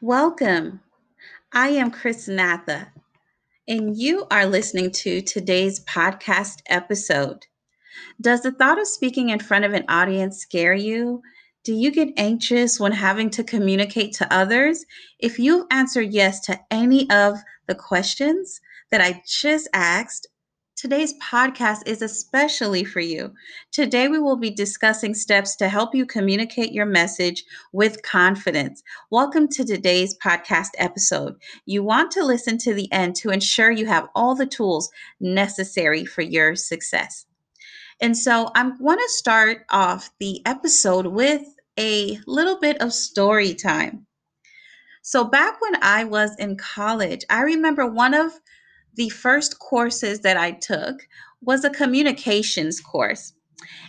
Welcome. I am Chris Natha, and you are listening to today's podcast episode. Does the thought of speaking in front of an audience scare you? Do you get anxious when having to communicate to others? If you've answered yes to any of the questions that I just asked, Today's podcast is especially for you. Today, we will be discussing steps to help you communicate your message with confidence. Welcome to today's podcast episode. You want to listen to the end to ensure you have all the tools necessary for your success. And so, I want to start off the episode with a little bit of story time. So, back when I was in college, I remember one of the first courses that I took was a communications course.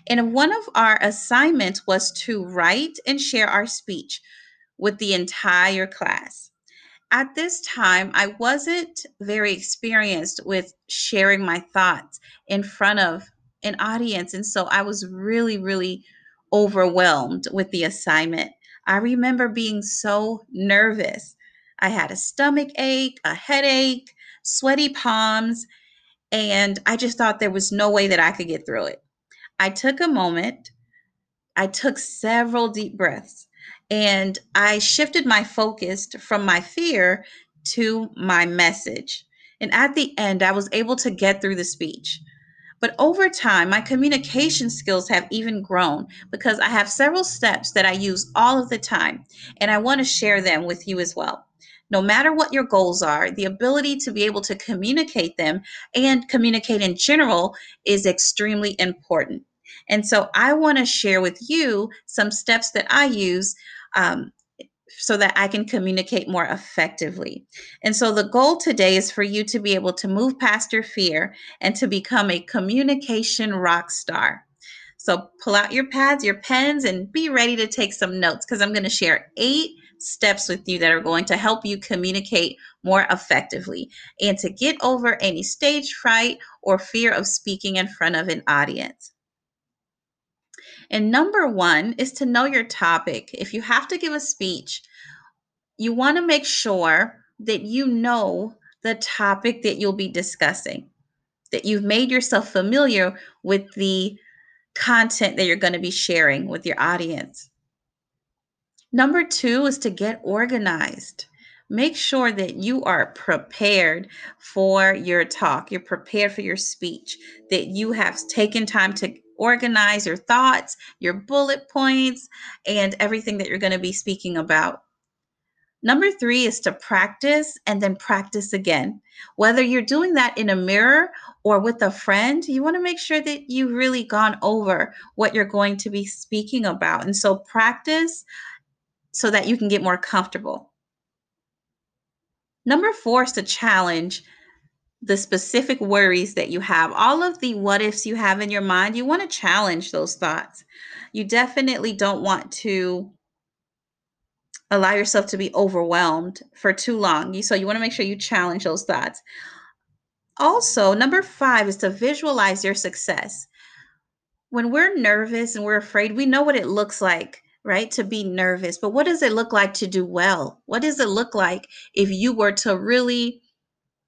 And one of our assignments was to write and share our speech with the entire class. At this time, I wasn't very experienced with sharing my thoughts in front of an audience. And so I was really, really overwhelmed with the assignment. I remember being so nervous. I had a stomach ache, a headache, sweaty palms, and I just thought there was no way that I could get through it. I took a moment, I took several deep breaths, and I shifted my focus from my fear to my message. And at the end, I was able to get through the speech. But over time, my communication skills have even grown because I have several steps that I use all of the time, and I want to share them with you as well no matter what your goals are, the ability to be able to communicate them and communicate in general is extremely important. And so I want to share with you some steps that I use um, so that I can communicate more effectively. And so the goal today is for you to be able to move past your fear and to become a communication rock star. So pull out your pads, your pens, and be ready to take some notes because I'm going to share eight steps with you that are going to help you communicate more effectively and to get over any stage fright or fear of speaking in front of an audience. And number one is to know your topic. If you have to give a speech, you want to make sure that you know the topic that you'll be discussing, that you've made yourself familiar with the content that you're going to be sharing with your audience. Number two is to get organized. Make sure that you are prepared for your talk, you're prepared for your speech, that you have taken time to organize your thoughts, your bullet points, and everything that you're going to be speaking about. Number three is to practice and then practice again. Whether you're doing that in a mirror or with a friend, you want to make sure that you've really gone over what you're going to be speaking about. And so, practice so that you can get more comfortable. Number four is to challenge the specific worries that you have. All of the what ifs you have in your mind, you want to challenge those thoughts. You definitely don't want to allow yourself to be overwhelmed for too long. So you want to make sure you challenge those thoughts. Also, number five is to visualize your success. When we're nervous and we're afraid, we know what it looks like right? To be nervous. But what does it look like to do well? What does it look like if you were to really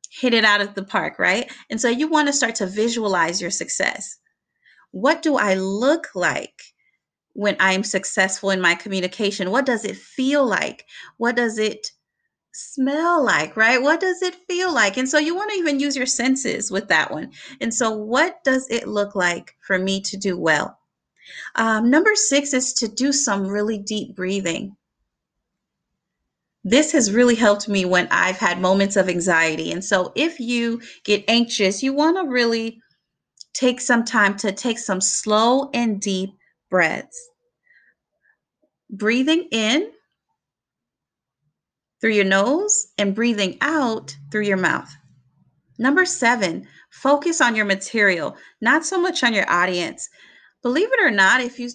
hit it out of the park, right? And so you want to start to visualize your success. What do I look like when I'm successful in my communication? What does it feel like? What does it smell like, right? What does it feel like? And so you want to even use your senses with that one. And so, what does it look like for me to do well? Um, number six is to do some really deep breathing. This has really helped me when I've had moments of anxiety. And so, if you get anxious, you want to really take some time to take some slow and deep breaths. Breathing in through your nose and breathing out through your mouth. Number seven, focus on your material, not so much on your audience believe it or not, if you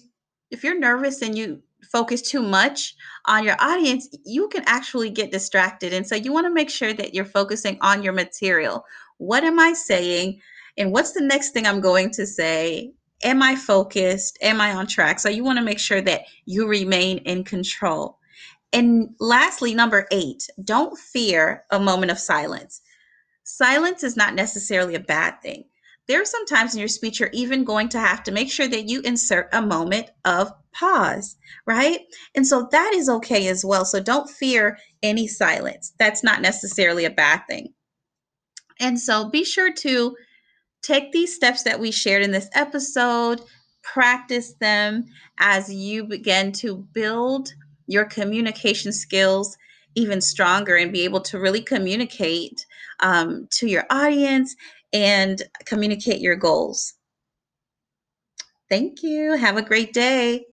if you're nervous and you focus too much on your audience, you can actually get distracted. And so you want to make sure that you're focusing on your material. What am I saying? And what's the next thing I'm going to say? Am I focused? Am I on track? So you want to make sure that you remain in control. And lastly, number eight, don't fear a moment of silence. Silence is not necessarily a bad thing. There are some times in your speech you're even going to have to make sure that you insert a moment of pause, right? And so that is okay as well. So don't fear any silence. That's not necessarily a bad thing. And so be sure to take these steps that we shared in this episode, practice them as you begin to build your communication skills even stronger and be able to really communicate um, to your audience and communicate your goals. Thank you. Have a great day.